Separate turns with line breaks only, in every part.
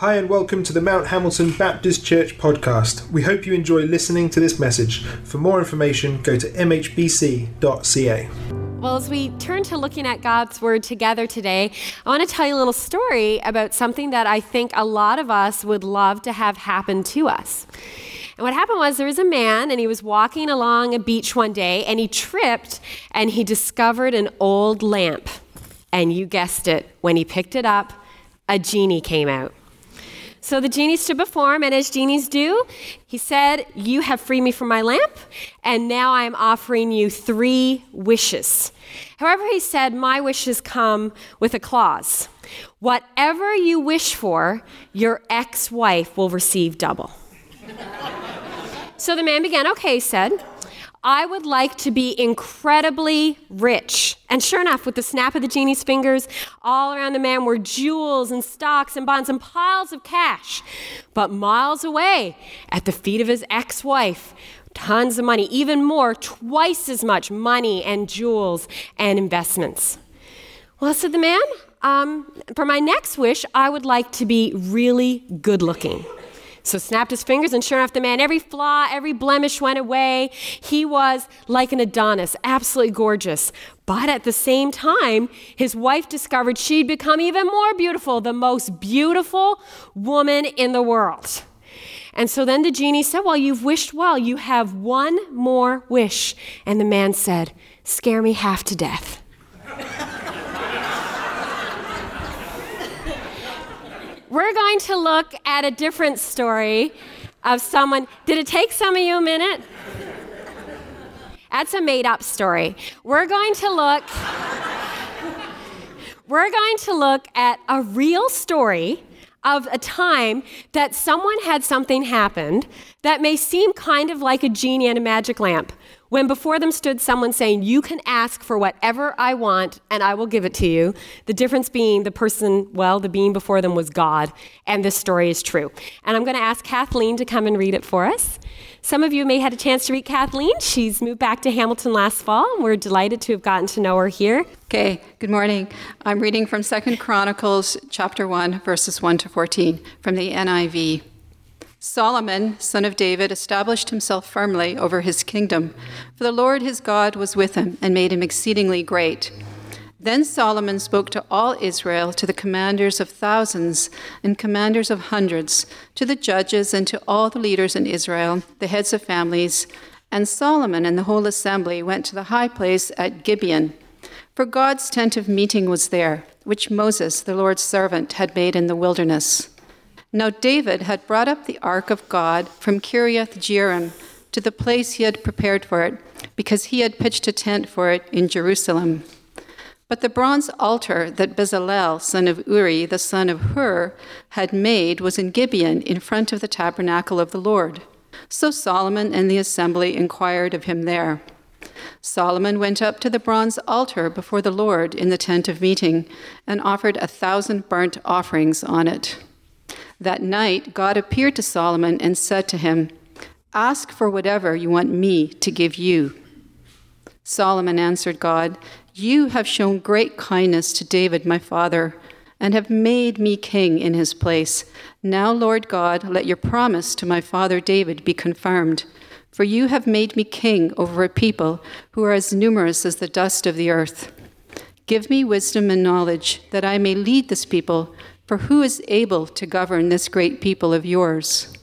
Hi, and welcome to the Mount Hamilton Baptist Church podcast. We hope you enjoy listening to this message. For more information, go to mhbc.ca.
Well, as we turn to looking at God's Word together today, I want to tell you a little story about something that I think a lot of us would love to have happen to us. And what happened was there was a man, and he was walking along a beach one day, and he tripped and he discovered an old lamp. And you guessed it, when he picked it up, a genie came out. So the genie stood before him, and as genies do, he said, You have freed me from my lamp, and now I am offering you three wishes. However, he said, My wishes come with a clause. Whatever you wish for, your ex wife will receive double. so the man began, Okay, he said, I would like to be incredibly rich. And sure enough, with the snap of the genie's fingers, all around the man were jewels and stocks and bonds and piles of cash. But miles away, at the feet of his ex wife, tons of money, even more, twice as much money and jewels and investments. Well, said the man, um, for my next wish, I would like to be really good looking. So snapped his fingers, and sure enough, the man, every flaw, every blemish went away. He was like an Adonis, absolutely gorgeous. But at the same time, his wife discovered she'd become even more beautiful, the most beautiful woman in the world. And so then the genie said, Well, you've wished well. You have one more wish. And the man said, Scare me half to death. We're going to look at a different story of someone. Did it take some of you a minute? That's a made up story. We're going to look. We're going to look at a real story of a time that someone had something happened that may seem kind of like a genie and a magic lamp, when before them stood someone saying, You can ask for whatever I want and I will give it to you. The difference being the person, well, the being before them was God, and this story is true. And I'm going to ask Kathleen to come and read it for us. Some of you may have had a chance to meet Kathleen. She's moved back to Hamilton last fall, and we're delighted to have gotten to know her here.
Okay, good morning. I'm reading from Second Chronicles chapter 1, verses 1 to 14 from the NIV. Solomon, son of David, established himself firmly over his kingdom, for the Lord his God was with him and made him exceedingly great. Then Solomon spoke to all Israel, to the commanders of thousands and commanders of hundreds, to the judges and to all the leaders in Israel, the heads of families. And Solomon and the whole assembly went to the high place at Gibeon. For God's tent of meeting was there, which Moses, the Lord's servant, had made in the wilderness. Now David had brought up the ark of God from Kiriath Jearim to the place he had prepared for it, because he had pitched a tent for it in Jerusalem. But the bronze altar that Bezalel, son of Uri, the son of Hur, had made was in Gibeon in front of the tabernacle of the Lord. So Solomon and the assembly inquired of him there. Solomon went up to the bronze altar before the Lord in the tent of meeting and offered a thousand burnt offerings on it. That night, God appeared to Solomon and said to him, Ask for whatever you want me to give you. Solomon answered God, You have shown great kindness to David, my father, and have made me king in his place. Now, Lord God, let your promise to my father David be confirmed. For you have made me king over a people who are as numerous as the dust of the earth. Give me wisdom and knowledge, that I may lead this people for who is able to govern this great people of yours?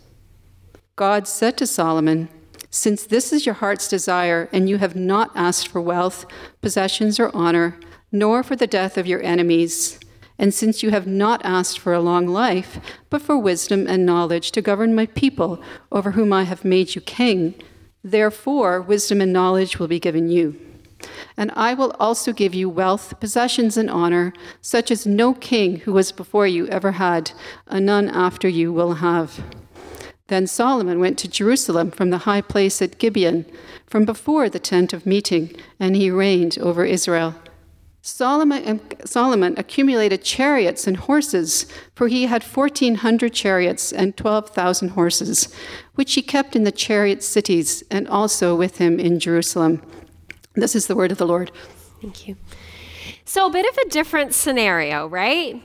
God said to Solomon, Since this is your heart's desire, and you have not asked for wealth, possessions, or honor, nor for the death of your enemies, and since you have not asked for a long life, but for wisdom and knowledge to govern my people over whom I have made you king, therefore wisdom and knowledge will be given you. And I will also give you wealth, possessions, and honor, such as no king who was before you ever had, and none after you will have. Then Solomon went to Jerusalem from the high place at Gibeon, from before the tent of meeting, and he reigned over Israel. Solomon, um, Solomon accumulated chariots and horses, for he had 1,400 chariots and 12,000 horses, which he kept in the chariot cities and also with him in Jerusalem. This is the word of the Lord.
Thank you. So, a bit of a different scenario, right?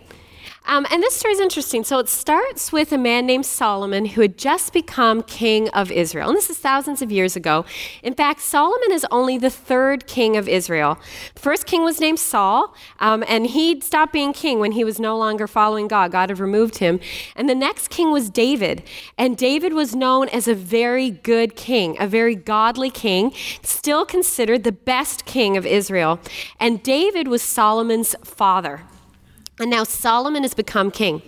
Um, and this story is interesting. So it starts with a man named Solomon who had just become king of Israel. And this is thousands of years ago. In fact, Solomon is only the third king of Israel. The first king was named Saul, um, and he stopped being king when he was no longer following God. God had removed him. And the next king was David. And David was known as a very good king, a very godly king, still considered the best king of Israel. And David was Solomon's father. And now Solomon has become king.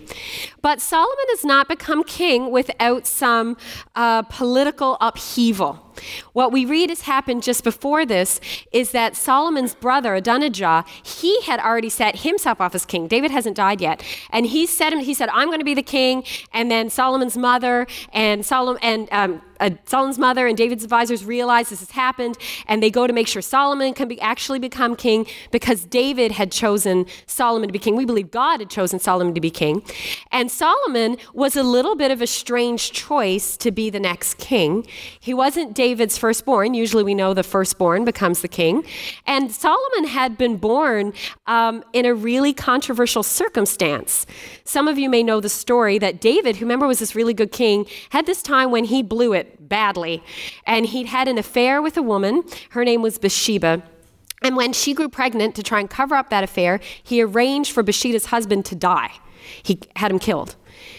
But Solomon has not become king without some uh, political upheaval. What we read has happened just before this is that Solomon's brother, Adonijah, he had already set himself off as king. David hasn't died yet. And he said, he said I'm going to be the king. And then Solomon's mother and Solomon and um, uh, Solomon's mother and David's advisors realize this has happened, and they go to make sure Solomon can be, actually become king because David had chosen Solomon to be king. We believe God had chosen Solomon to be king. And Solomon was a little bit of a strange choice to be the next king. He wasn't David's firstborn. Usually we know the firstborn becomes the king. And Solomon had been born um, in a really controversial circumstance. Some of you may know the story that David, who remember was this really good king, had this time when he blew it badly. And he'd had an affair with a woman. Her name was Bathsheba. And when she grew pregnant to try and cover up that affair, he arranged for Bathsheba's husband to die. He had him killed.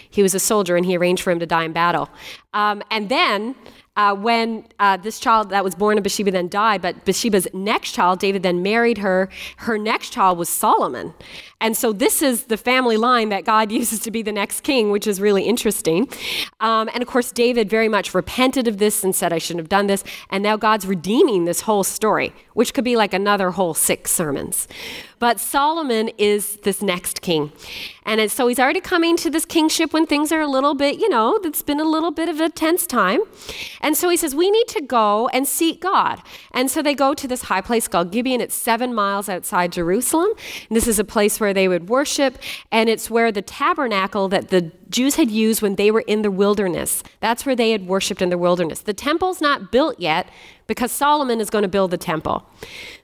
He was a soldier and he arranged for him to die in battle. Um, and then uh, when uh, this child that was born of Bathsheba then died, but Bathsheba's next child, David then married her. Her next child was Solomon. And so this is the family line that God uses to be the next king, which is really interesting. Um, and of course, David very much repented of this and said, I shouldn't have done this. And now God's redeeming this whole story, which could be like another whole six sermons. But Solomon is this next king. And so he's already coming to this kingship when things are a little bit, you know, it's been a little bit of a tense time. And so he says, We need to go and seek God. And so they go to this high place called Gibeon. It's seven miles outside Jerusalem. And this is a place where they would worship. And it's where the tabernacle that the Jews had used when they were in the wilderness, that's where they had worshiped in the wilderness. The temple's not built yet, because Solomon is going to build the temple.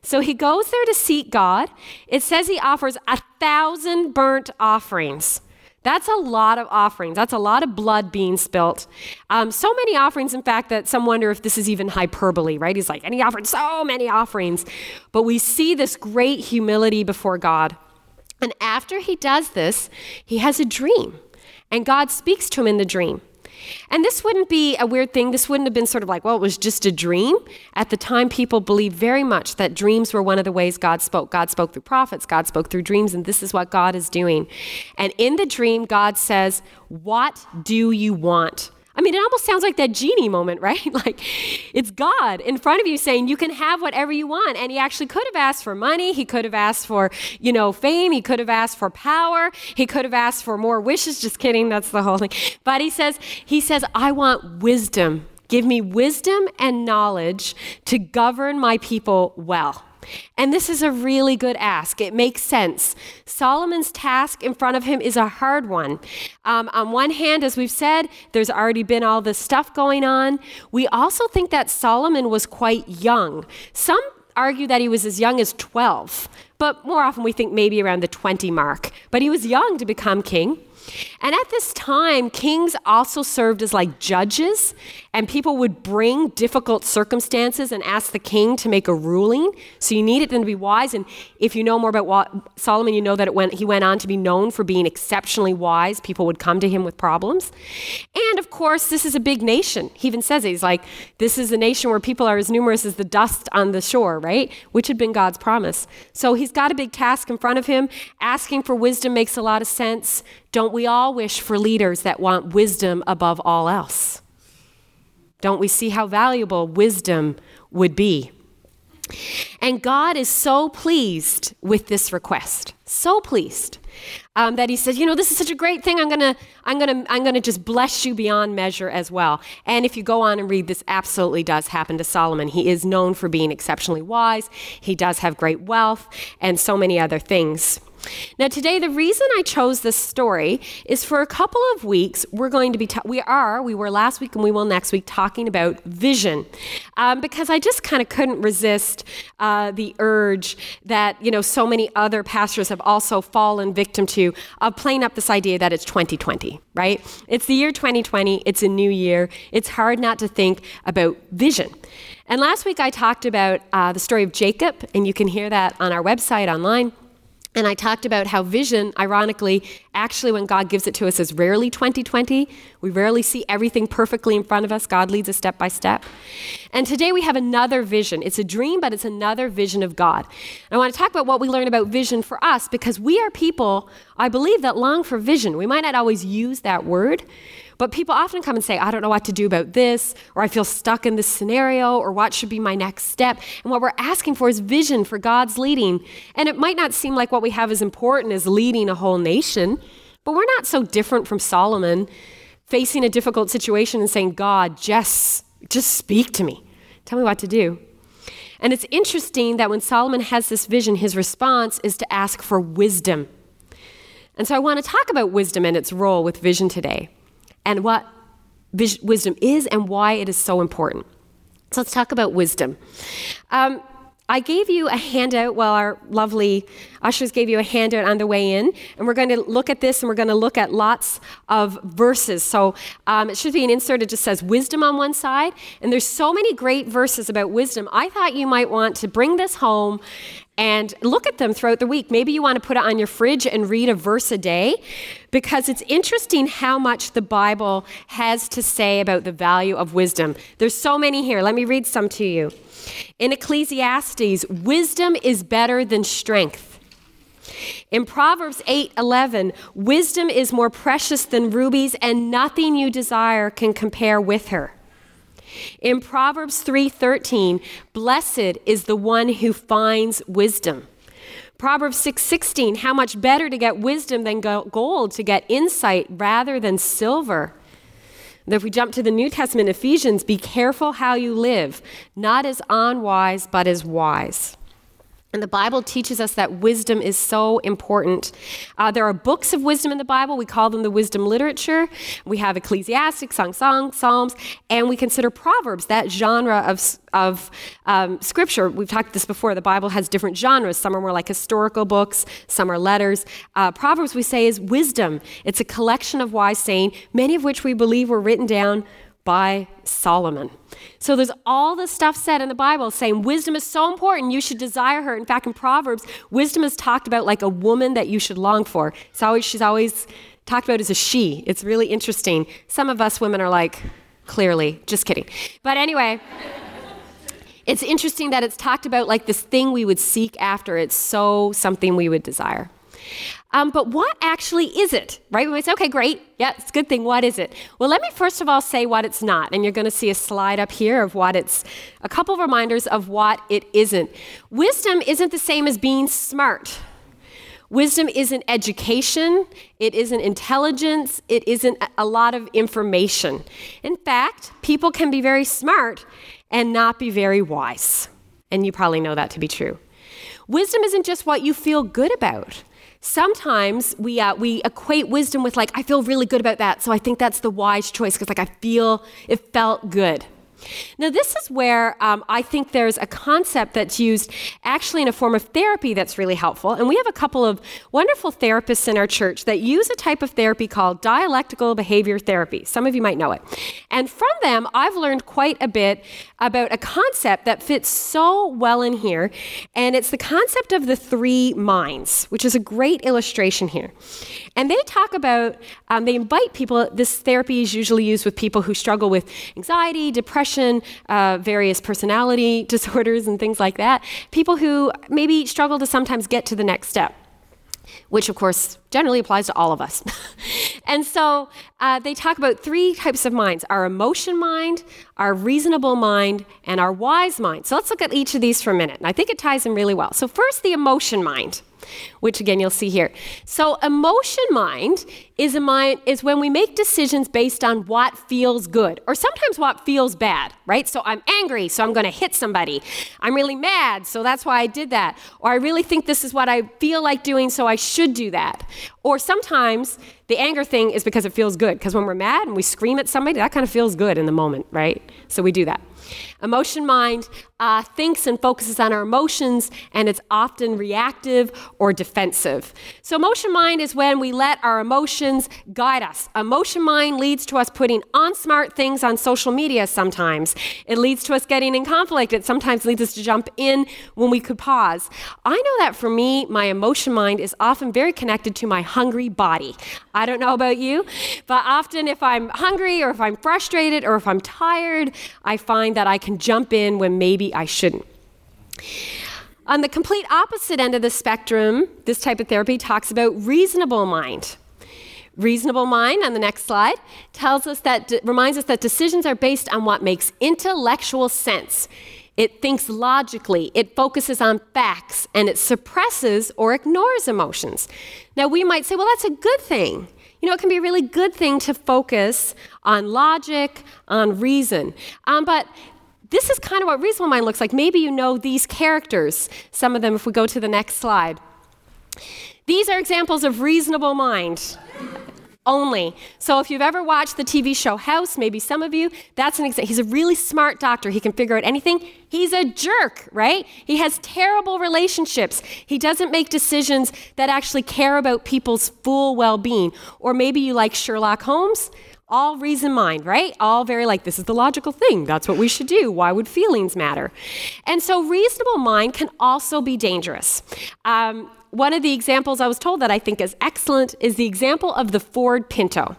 So he goes there to seek God. It says he offers a thousand burnt offerings. That's a lot of offerings. That's a lot of blood being spilt. Um, so many offerings, in fact, that some wonder if this is even hyperbole, right? He's like, and he offered so many offerings. But we see this great humility before God. And after he does this, he has a dream. And God speaks to him in the dream. And this wouldn't be a weird thing. This wouldn't have been sort of like, well, it was just a dream. At the time, people believed very much that dreams were one of the ways God spoke. God spoke through prophets, God spoke through dreams, and this is what God is doing. And in the dream, God says, What do you want? I mean, it almost sounds like that genie moment, right? like it's God in front of you saying you can have whatever you want. And he actually could have asked for money. He could have asked for, you know, fame. He could have asked for power. He could have asked for more wishes. Just kidding. That's the whole thing. But he says, he says, I want wisdom. Give me wisdom and knowledge to govern my people well. And this is a really good ask. It makes sense. Solomon's task in front of him is a hard one. Um, on one hand, as we've said, there's already been all this stuff going on. We also think that Solomon was quite young. Some argue that he was as young as 12, but more often we think maybe around the 20 mark. But he was young to become king. And at this time, kings also served as like judges, and people would bring difficult circumstances and ask the king to make a ruling. So you needed them to be wise. And if you know more about Solomon, you know that went, he went on to be known for being exceptionally wise. People would come to him with problems. And of course, this is a big nation. He even says it. He's like, this is a nation where people are as numerous as the dust on the shore, right? Which had been God's promise. So he's got a big task in front of him. Asking for wisdom makes a lot of sense. Don't we all wish for leaders that want wisdom above all else? Don't we see how valuable wisdom would be? And God is so pleased with this request, so pleased um, that He says, you know, this is such a great thing. I'm gonna, I'm gonna, I'm gonna just bless you beyond measure as well. And if you go on and read, this absolutely does happen to Solomon. He is known for being exceptionally wise. He does have great wealth and so many other things. Now, today, the reason I chose this story is for a couple of weeks, we're going to be, ta- we are, we were last week and we will next week, talking about vision. Um, because I just kind of couldn't resist uh, the urge that, you know, so many other pastors have also fallen victim to of playing up this idea that it's 2020, right? It's the year 2020, it's a new year. It's hard not to think about vision. And last week I talked about uh, the story of Jacob, and you can hear that on our website online. And I talked about how vision, ironically, actually, when God gives it to us, is rarely 2020. We rarely see everything perfectly in front of us. God leads us step by step. And today we have another vision. It's a dream, but it's another vision of God. And I want to talk about what we learn about vision for us because we are people, I believe, that long for vision. We might not always use that word, but people often come and say, I don't know what to do about this, or I feel stuck in this scenario, or what should be my next step. And what we're asking for is vision for God's leading. And it might not seem like what we have is important as leading a whole nation, but we're not so different from Solomon facing a difficult situation and saying, God, just, just speak to me. Tell me what to do. And it's interesting that when Solomon has this vision, his response is to ask for wisdom. And so I want to talk about wisdom and its role with vision today and what wisdom is and why it is so important. So let's talk about wisdom. Um, I gave you a handout, well, our lovely ushers gave you a handout on the way in, and we're going to look at this and we're going to look at lots of verses. So um, it should be an insert, it just says wisdom on one side, and there's so many great verses about wisdom. I thought you might want to bring this home and look at them throughout the week. Maybe you want to put it on your fridge and read a verse a day because it's interesting how much the Bible has to say about the value of wisdom. There's so many here. Let me read some to you. In Ecclesiastes, wisdom is better than strength. In Proverbs 8:11, wisdom is more precious than rubies and nothing you desire can compare with her. In Proverbs 3:13, blessed is the one who finds wisdom. Proverbs 6:16, how much better to get wisdom than gold, to get insight rather than silver. And if we jump to the New Testament, Ephesians, be careful how you live, not as unwise, but as wise. And the Bible teaches us that wisdom is so important. Uh, there are books of wisdom in the Bible. We call them the wisdom literature. We have Ecclesiastes, Song, Song, Psalms, and we consider Proverbs, that genre of, of um, scripture. We've talked this before. The Bible has different genres. Some are more like historical books, some are letters. Uh, Proverbs, we say, is wisdom. It's a collection of wise saying, many of which we believe were written down by Solomon. So there's all this stuff said in the Bible saying wisdom is so important, you should desire her. In fact, in Proverbs, wisdom is talked about like a woman that you should long for. It's always, she's always talked about as a she. It's really interesting. Some of us women are like, clearly, just kidding. But anyway, it's interesting that it's talked about like this thing we would seek after. It's so something we would desire. Um, but what actually is it, right? We might say, okay, great, yeah, it's a good thing. What is it? Well, let me first of all say what it's not. And you're going to see a slide up here of what it's, a couple of reminders of what it isn't. Wisdom isn't the same as being smart. Wisdom isn't education, it isn't intelligence, it isn't a lot of information. In fact, people can be very smart and not be very wise. And you probably know that to be true. Wisdom isn't just what you feel good about. Sometimes we, uh, we equate wisdom with, like, I feel really good about that, so I think that's the wise choice because, like, I feel it felt good. Now, this is where um, I think there's a concept that's used actually in a form of therapy that's really helpful. And we have a couple of wonderful therapists in our church that use a type of therapy called dialectical behavior therapy. Some of you might know it. And from them, I've learned quite a bit about a concept that fits so well in here. And it's the concept of the three minds, which is a great illustration here. And they talk about, um, they invite people, this therapy is usually used with people who struggle with anxiety, depression, uh, various personality disorders, and things like that. People who maybe struggle to sometimes get to the next step which of course generally applies to all of us. and so uh, they talk about three types of minds our emotion mind, our reasonable mind, and our wise mind. So let's look at each of these for a minute. And I think it ties in really well. So, first, the emotion mind. Which again you'll see here. So emotion mind is a mind is when we make decisions based on what feels good or sometimes what feels bad, right? So I'm angry, so I'm going to hit somebody. I'm really mad, so that's why I did that. Or I really think this is what I feel like doing, so I should do that. Or sometimes the anger thing is because it feels good because when we're mad and we scream at somebody, that kind of feels good in the moment, right? So we do that. Emotion mind uh, thinks and focuses on our emotions, and it's often reactive or defensive. So, emotion mind is when we let our emotions guide us. Emotion mind leads to us putting on smart things on social media sometimes. It leads to us getting in conflict. It sometimes leads us to jump in when we could pause. I know that for me, my emotion mind is often very connected to my hungry body. I don't know about you, but often if I'm hungry or if I'm frustrated or if I'm tired, I find that I can jump in when maybe I shouldn't. On the complete opposite end of the spectrum, this type of therapy talks about reasonable mind. Reasonable mind on the next slide tells us that reminds us that decisions are based on what makes intellectual sense. It thinks logically, it focuses on facts, and it suppresses or ignores emotions. Now, we might say, well, that's a good thing. You know, it can be a really good thing to focus on logic, on reason. Um, but this is kind of what reasonable mind looks like. Maybe you know these characters, some of them, if we go to the next slide. These are examples of reasonable mind only. So if you've ever watched the TV show House, maybe some of you, that's an example. He's a really smart doctor. He can figure out anything. He's a jerk, right? He has terrible relationships. He doesn't make decisions that actually care about people's full well-being. Or maybe you like Sherlock Holmes all reason mind, right? All very like, this is the logical thing. That's what we should do. Why would feelings matter? And so, reasonable mind can also be dangerous. Um, one of the examples I was told that I think is excellent is the example of the Ford Pinto.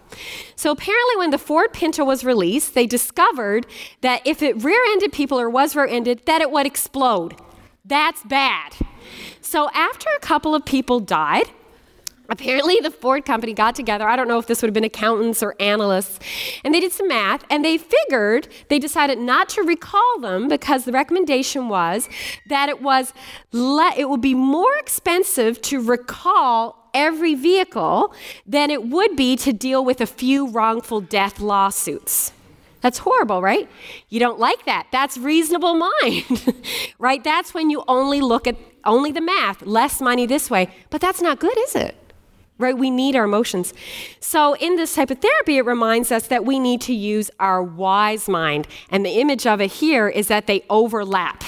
So, apparently, when the Ford Pinto was released, they discovered that if it rear ended people or was rear ended, that it would explode. That's bad. So, after a couple of people died, Apparently, the Ford company got together. I don't know if this would have been accountants or analysts. And they did some math and they figured, they decided not to recall them because the recommendation was that it was le- it would be more expensive to recall every vehicle than it would be to deal with a few wrongful death lawsuits. That's horrible, right? You don't like that. That's reasonable mind, right? That's when you only look at only the math, less money this way. But that's not good, is it? Right? We need our emotions. So, in this type of therapy, it reminds us that we need to use our wise mind. And the image of it here is that they overlap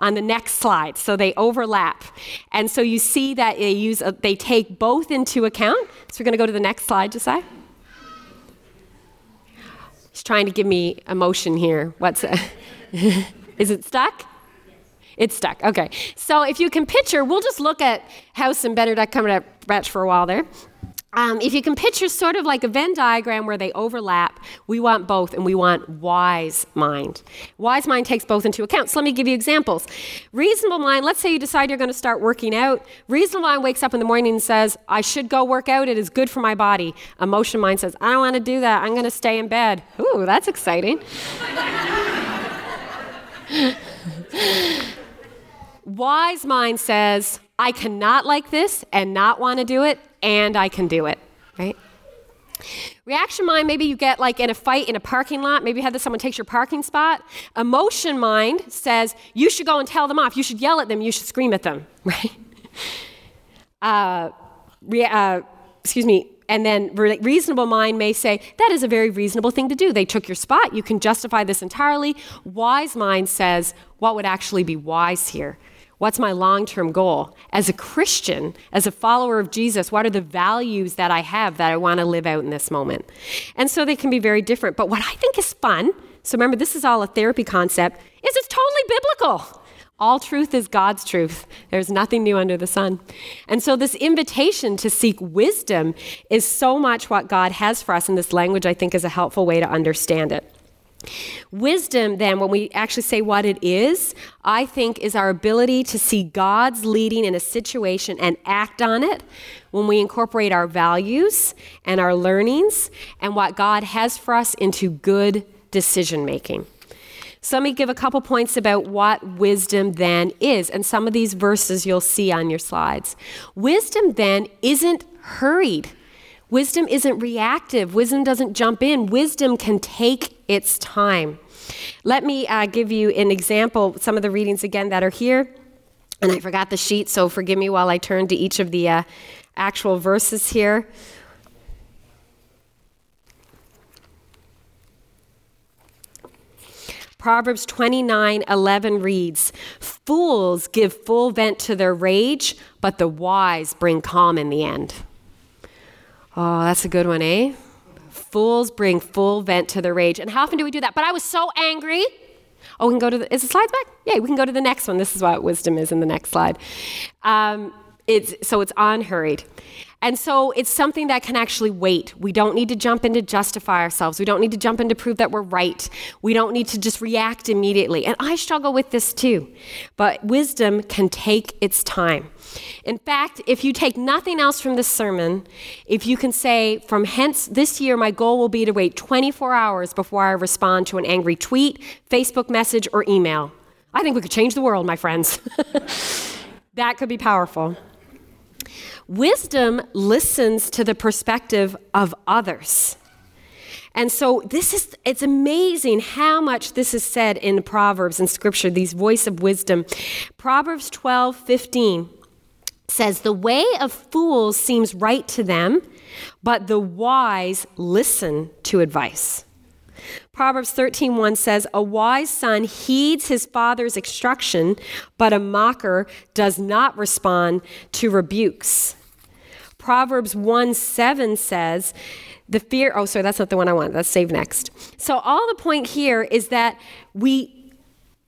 on the next slide. So, they overlap. And so, you see that they, use a, they take both into account. So, we're going to go to the next slide, Josiah. He's trying to give me emotion here. What's is it stuck? It's stuck. Okay. So if you can picture, we'll just look at House and up Ratch for a while there. Um, if you can picture sort of like a Venn diagram where they overlap, we want both and we want wise mind. Wise mind takes both into account. So let me give you examples. Reasonable mind, let's say you decide you're going to start working out. Reasonable mind wakes up in the morning and says, I should go work out. It is good for my body. Emotion mind says, I don't want to do that. I'm going to stay in bed. Ooh, that's exciting. Wise mind says, I cannot like this and not want to do it, and I can do it, right? Reaction mind, maybe you get like in a fight in a parking lot, maybe you had this someone takes your parking spot. Emotion mind says, you should go and tell them off, you should yell at them, you should scream at them, right? Uh, re- uh, excuse me, and then re- reasonable mind may say, that is a very reasonable thing to do. They took your spot, you can justify this entirely. Wise mind says, what would actually be wise here? What's my long term goal? As a Christian, as a follower of Jesus, what are the values that I have that I want to live out in this moment? And so they can be very different. But what I think is fun, so remember, this is all a therapy concept, is it's totally biblical. All truth is God's truth. There's nothing new under the sun. And so, this invitation to seek wisdom is so much what God has for us, and this language I think is a helpful way to understand it. Wisdom, then, when we actually say what it is, I think is our ability to see God's leading in a situation and act on it when we incorporate our values and our learnings and what God has for us into good decision making. So let me give a couple points about what wisdom then is. And some of these verses you'll see on your slides. Wisdom then isn't hurried. Wisdom isn't reactive. Wisdom doesn't jump in. Wisdom can take its time. Let me uh, give you an example, some of the readings again that are here. And I forgot the sheet, so forgive me while I turn to each of the uh, actual verses here. Proverbs 29 11 reads, Fools give full vent to their rage, but the wise bring calm in the end. Oh, that's a good one, eh? Fools bring full vent to their rage. And how often do we do that? But I was so angry. Oh, we can go to the, is the slides back? Yeah, we can go to the next one. This is what wisdom is in the next slide. Um, it's, so it's unhurried. And so it's something that can actually wait. We don't need to jump in to justify ourselves. We don't need to jump in to prove that we're right. We don't need to just react immediately. And I struggle with this too. But wisdom can take its time. In fact, if you take nothing else from this sermon, if you can say, from hence this year, my goal will be to wait 24 hours before I respond to an angry tweet, Facebook message, or email, I think we could change the world, my friends. that could be powerful. Wisdom listens to the perspective of others. And so this is it's amazing how much this is said in Proverbs and scripture, these voice of wisdom. Proverbs 12, 15 says, The way of fools seems right to them, but the wise listen to advice. Proverbs 13:1 says, "A wise son heeds his father's instruction, but a mocker does not respond to rebukes." Proverbs 1 7 says, the fear, oh, sorry, that's not the one I want. That's save next. So, all the point here is that we,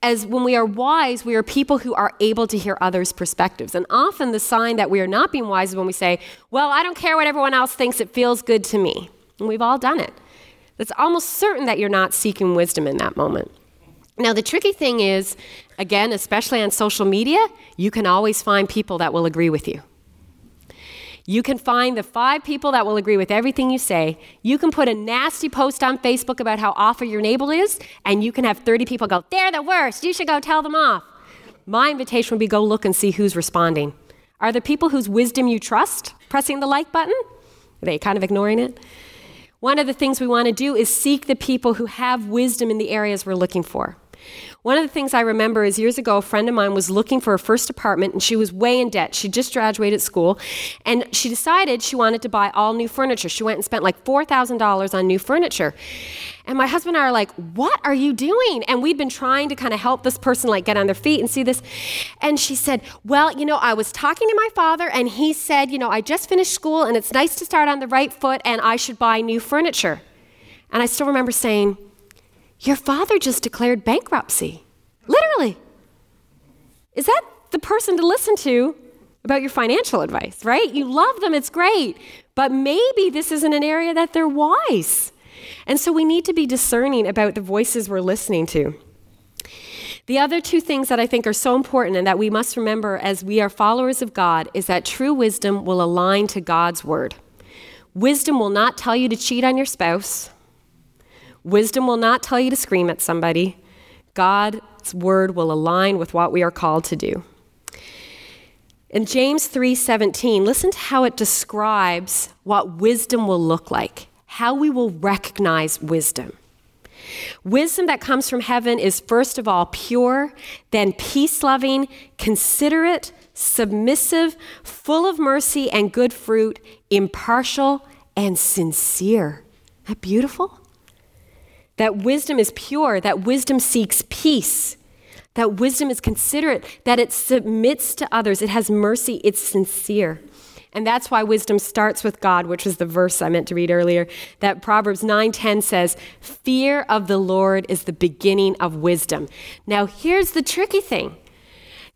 as when we are wise, we are people who are able to hear others' perspectives. And often the sign that we are not being wise is when we say, well, I don't care what everyone else thinks, it feels good to me. And we've all done it. It's almost certain that you're not seeking wisdom in that moment. Now, the tricky thing is, again, especially on social media, you can always find people that will agree with you. You can find the five people that will agree with everything you say. You can put a nasty post on Facebook about how awful your neighbor is, and you can have 30 people go, They're the worst. You should go tell them off. My invitation would be go look and see who's responding. Are there people whose wisdom you trust pressing the like button? Are they kind of ignoring it? One of the things we want to do is seek the people who have wisdom in the areas we're looking for. One of the things I remember is years ago, a friend of mine was looking for her first apartment and she was way in debt. She just graduated school and she decided she wanted to buy all new furniture. She went and spent like $4,000 on new furniture. And my husband and I are like, What are you doing? And we'd been trying to kind of help this person like get on their feet and see this. And she said, Well, you know, I was talking to my father and he said, You know, I just finished school and it's nice to start on the right foot and I should buy new furniture. And I still remember saying, Your father just declared bankruptcy. Literally. Is that the person to listen to about your financial advice, right? You love them, it's great. But maybe this isn't an area that they're wise. And so we need to be discerning about the voices we're listening to. The other two things that I think are so important and that we must remember as we are followers of God is that true wisdom will align to God's word. Wisdom will not tell you to cheat on your spouse. Wisdom will not tell you to scream at somebody. God's word will align with what we are called to do. In James 3:17, listen to how it describes what wisdom will look like how we will recognize wisdom. Wisdom that comes from heaven is first of all pure, then peace loving, considerate, submissive, full of mercy and good fruit, impartial, and sincere. Isn't that beautiful? That wisdom is pure, that wisdom seeks peace, that wisdom is considerate, that it submits to others, it has mercy, it's sincere. And that's why wisdom starts with God, which was the verse I meant to read earlier. That Proverbs 9:10 says, "Fear of the Lord is the beginning of wisdom." Now, here's the tricky thing.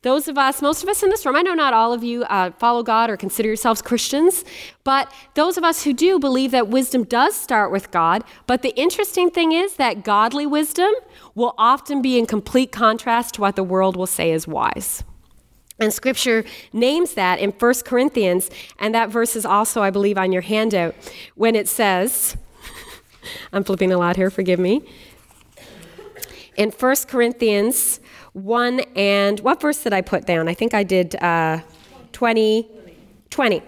Those of us, most of us in this room, I know not all of you uh, follow God or consider yourselves Christians, but those of us who do believe that wisdom does start with God. But the interesting thing is that godly wisdom will often be in complete contrast to what the world will say is wise. And scripture names that in 1 Corinthians, and that verse is also, I believe, on your handout, when it says, I'm flipping a lot here, forgive me. in 1 Corinthians 1 and what verse did I put down? I think I did uh, 20. 20.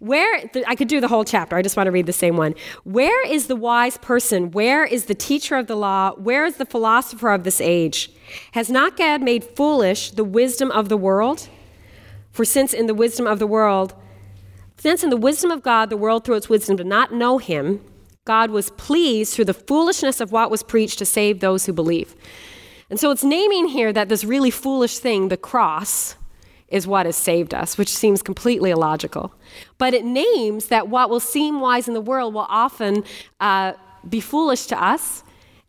Where, I could do the whole chapter, I just want to read the same one. Where is the wise person? Where is the teacher of the law? Where is the philosopher of this age? Has not God made foolish the wisdom of the world? For since in the wisdom of the world, since in the wisdom of God the world through its wisdom did not know him, God was pleased through the foolishness of what was preached to save those who believe. And so it's naming here that this really foolish thing, the cross, is what has saved us, which seems completely illogical. But it names that what will seem wise in the world will often uh, be foolish to us,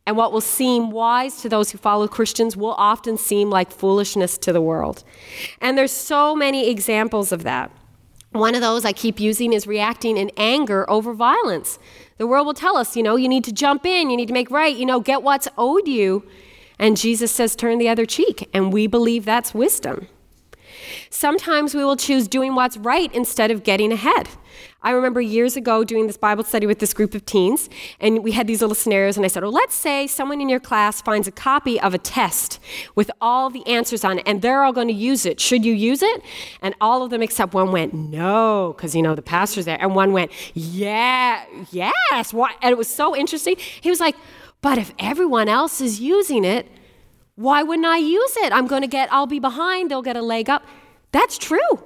and what will seem wise to those who follow Christians will often seem like foolishness to the world. And there's so many examples of that. One of those I keep using is reacting in anger over violence. The world will tell us, you know, you need to jump in, you need to make right, you know, get what's owed you. And Jesus says, turn the other cheek. And we believe that's wisdom. Sometimes we will choose doing what's right instead of getting ahead. I remember years ago doing this Bible study with this group of teens, and we had these little scenarios, and I said, Well, let's say someone in your class finds a copy of a test with all the answers on it, and they're all going to use it. Should you use it? And all of them except one went, No, because, you know, the pastor's there. And one went, Yeah, yes. And it was so interesting. He was like, But if everyone else is using it, why wouldn't I use it? I'm going to get, I'll be behind, they'll get a leg up. That's true.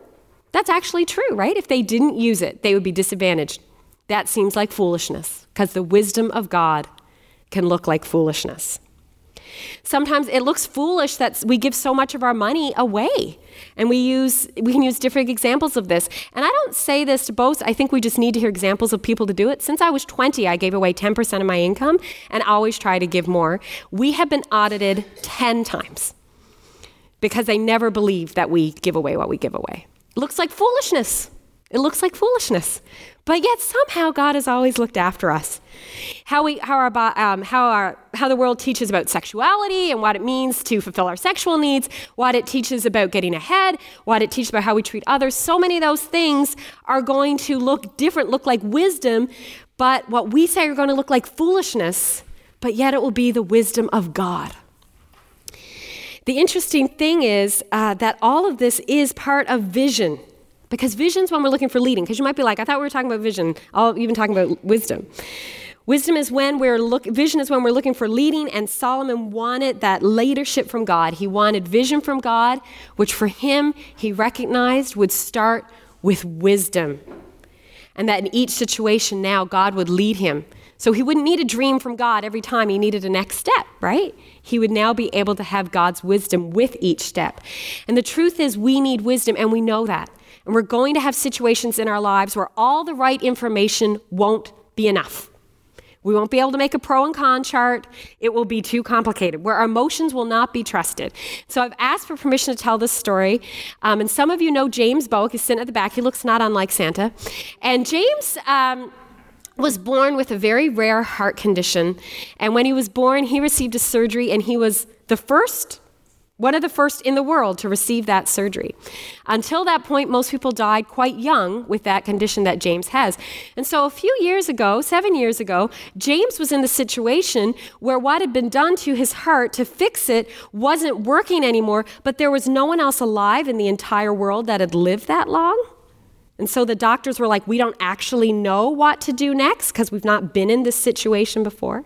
That's actually true, right? If they didn't use it, they would be disadvantaged. That seems like foolishness because the wisdom of God can look like foolishness. Sometimes it looks foolish that we give so much of our money away. And we use we can use different examples of this. And I don't say this to boast. I think we just need to hear examples of people to do it. Since I was 20, I gave away 10% of my income and always try to give more. We have been audited 10 times because they never believe that we give away what we give away. It looks like foolishness. It looks like foolishness. But yet somehow God has always looked after us. How, we, how, our, um, how, our, how the world teaches about sexuality and what it means to fulfill our sexual needs, what it teaches about getting ahead, what it teaches about how we treat others. So many of those things are going to look different, look like wisdom, but what we say are going to look like foolishness, but yet it will be the wisdom of God. The interesting thing is uh, that all of this is part of vision. Because vision's when we're looking for leading. Because you might be like, I thought we were talking about vision. I'll even talking about wisdom. Wisdom is when we're look, vision is when we're looking for leading, and Solomon wanted that leadership from God. He wanted vision from God, which for him he recognized would start with wisdom. And that in each situation now, God would lead him. So he wouldn't need a dream from God every time he needed a next step, right? He would now be able to have God's wisdom with each step. And the truth is, we need wisdom, and we know that. And we're going to have situations in our lives where all the right information won't be enough. We won't be able to make a pro and con chart. It will be too complicated, where our emotions will not be trusted. So I've asked for permission to tell this story. Um, and some of you know James Boak. He's sitting at the back. He looks not unlike Santa. And James. Um, was born with a very rare heart condition. And when he was born, he received a surgery, and he was the first one of the first in the world to receive that surgery. Until that point, most people died quite young with that condition that James has. And so, a few years ago, seven years ago, James was in the situation where what had been done to his heart to fix it wasn't working anymore, but there was no one else alive in the entire world that had lived that long. And so the doctors were like, we don't actually know what to do next because we've not been in this situation before.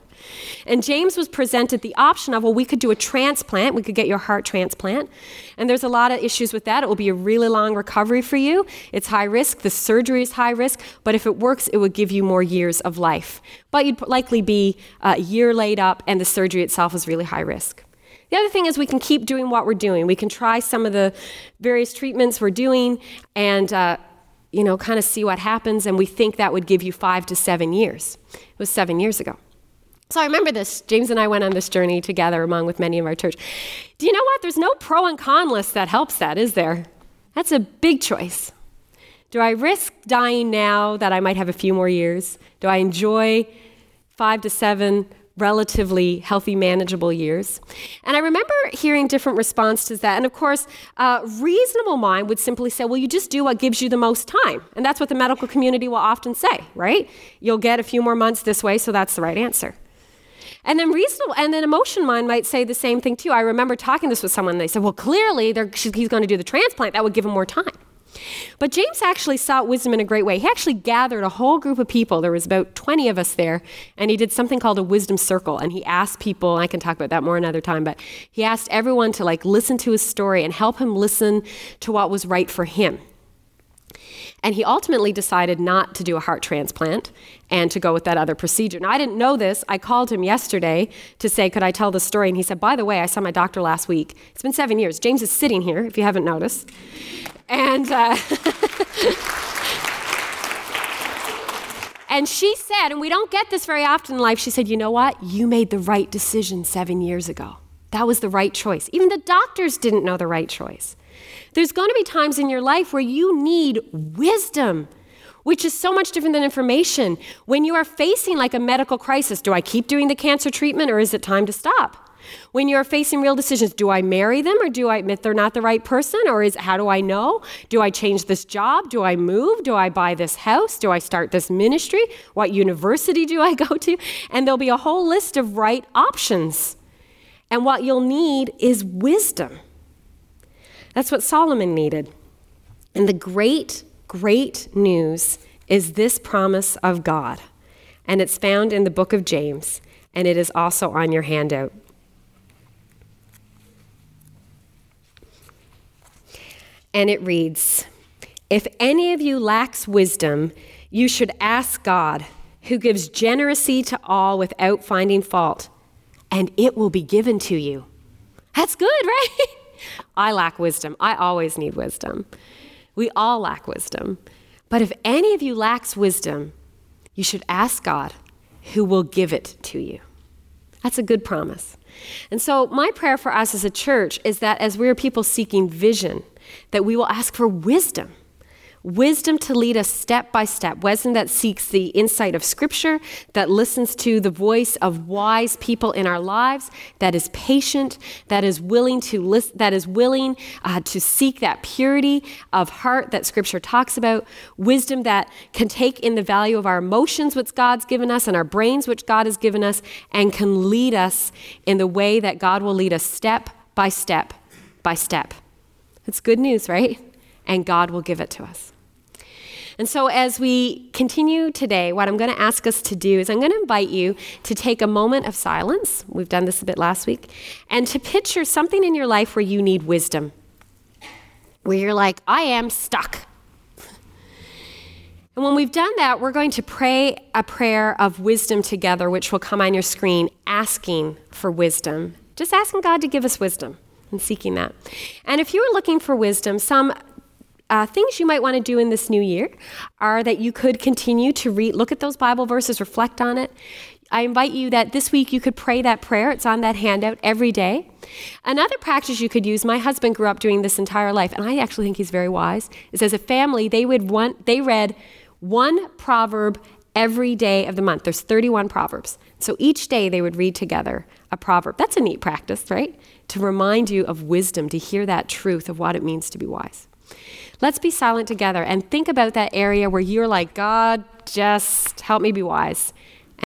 And James was presented the option of, well, we could do a transplant. We could get your heart transplant. And there's a lot of issues with that. It will be a really long recovery for you. It's high risk. The surgery is high risk. But if it works, it would give you more years of life. But you'd likely be a year laid up, and the surgery itself is really high risk. The other thing is we can keep doing what we're doing. We can try some of the various treatments we're doing and uh, you know, kind of see what happens, and we think that would give you five to seven years. It was seven years ago. So I remember this. James and I went on this journey together, among with many of our church. Do you know what? There's no pro and con list that helps that, is there? That's a big choice. Do I risk dying now that I might have a few more years? Do I enjoy five to seven relatively healthy, manageable years. And I remember hearing different responses to that. And of course, a reasonable mind would simply say, well, you just do what gives you the most time. And that's what the medical community will often say, right? You'll get a few more months this way, so that's the right answer. And then reasonable, and then emotion mind might say the same thing too. I remember talking this with someone. They said, "Well, clearly he's going to do the transplant. That would give him more time." But James actually sought wisdom in a great way. He actually gathered a whole group of people. There was about 20 of us there, and he did something called a wisdom circle. And he asked people, I can talk about that more another time, but he asked everyone to like listen to his story and help him listen to what was right for him. And he ultimately decided not to do a heart transplant and to go with that other procedure. Now, I didn't know this. I called him yesterday to say, Could I tell the story? And he said, By the way, I saw my doctor last week. It's been seven years. James is sitting here, if you haven't noticed. And. Uh, and she said, and we don't get this very often in life, she said, You know what? You made the right decision seven years ago. That was the right choice. Even the doctors didn't know the right choice. There's going to be times in your life where you need wisdom, which is so much different than information. When you are facing like a medical crisis, do I keep doing the cancer treatment or is it time to stop? When you're facing real decisions, do I marry them or do I admit they're not the right person? Or is how do I know? Do I change this job? Do I move? Do I buy this house? Do I start this ministry? What university do I go to? And there'll be a whole list of right options. And what you'll need is wisdom. That's what Solomon needed. And the great, great news is this promise of God. And it's found in the book of James, and it is also on your handout. And it reads If any of you lacks wisdom, you should ask God, who gives generously to all without finding fault, and it will be given to you. That's good, right? I lack wisdom. I always need wisdom. We all lack wisdom. But if any of you lacks wisdom, you should ask God, who will give it to you. That's a good promise. And so, my prayer for us as a church is that as we're people seeking vision, that we will ask for wisdom. Wisdom to lead us step by step. Wisdom that seeks the insight of Scripture, that listens to the voice of wise people in our lives, that is patient, that is willing to list, that is willing uh, to seek that purity of heart that Scripture talks about. Wisdom that can take in the value of our emotions, which God's given us, and our brains, which God has given us, and can lead us in the way that God will lead us step by step by step. It's good news, right? And God will give it to us. And so, as we continue today, what I'm going to ask us to do is I'm going to invite you to take a moment of silence. We've done this a bit last week, and to picture something in your life where you need wisdom, where you're like, I am stuck. And when we've done that, we're going to pray a prayer of wisdom together, which will come on your screen, asking for wisdom. Just asking God to give us wisdom and seeking that. And if you are looking for wisdom, some uh, things you might want to do in this new year are that you could continue to read, look at those Bible verses, reflect on it. I invite you that this week you could pray that prayer. It's on that handout every day. Another practice you could use, my husband grew up doing this entire life, and I actually think he's very wise, is as a family, they would want they read one proverb every day of the month. There's 31 proverbs. So each day they would read together a proverb. That's a neat practice, right? To remind you of wisdom, to hear that truth of what it means to be wise. Let's be silent together and think about that area where you're like, God, just help me be wise.